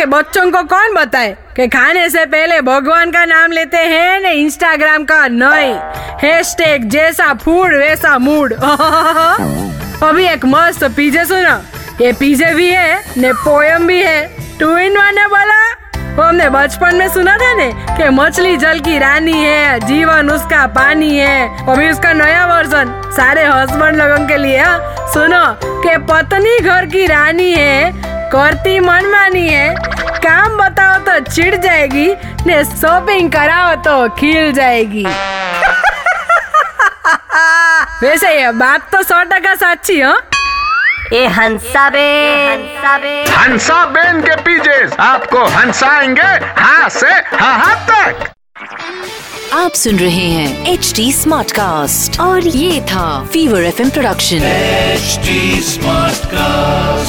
के बच्चों को कौन बताए? कि खाने से पहले भगवान का नाम लेते हैं ने इंस्टाग्राम का? नहीं। हैशटैग जैसा फ़ूड, वैसा मूड अभी एक मस्त पीजे सुना। ये पीजे भी है, ने पोयम भी है। टू इन वन है बोला। हमने बचपन में सुना था ने, कि मछली जल की रानी है, जीवन उसका पानी है। अभी उसका नया वर्जन सारे हस्बैंड लोगों के लिए। हाँ। सुनो, कि पत्नी घर की रानी है करती मनमानी है। काम बताओ तो चिढ़ जाएगी ने शॉपिंग कराओ तो खिल जाएगी। वैसे ये बात तो सौ टका सच्ची हो? ए हंसा बे। हंसा बे। हंसा बेन के पीछे आपको हंसाएँगे हाँ से हाँ हाँ तक। आप सुन रहे हैं एच डी स्मार्ट कास्ट और ये था fever F production HD smart Smartcast.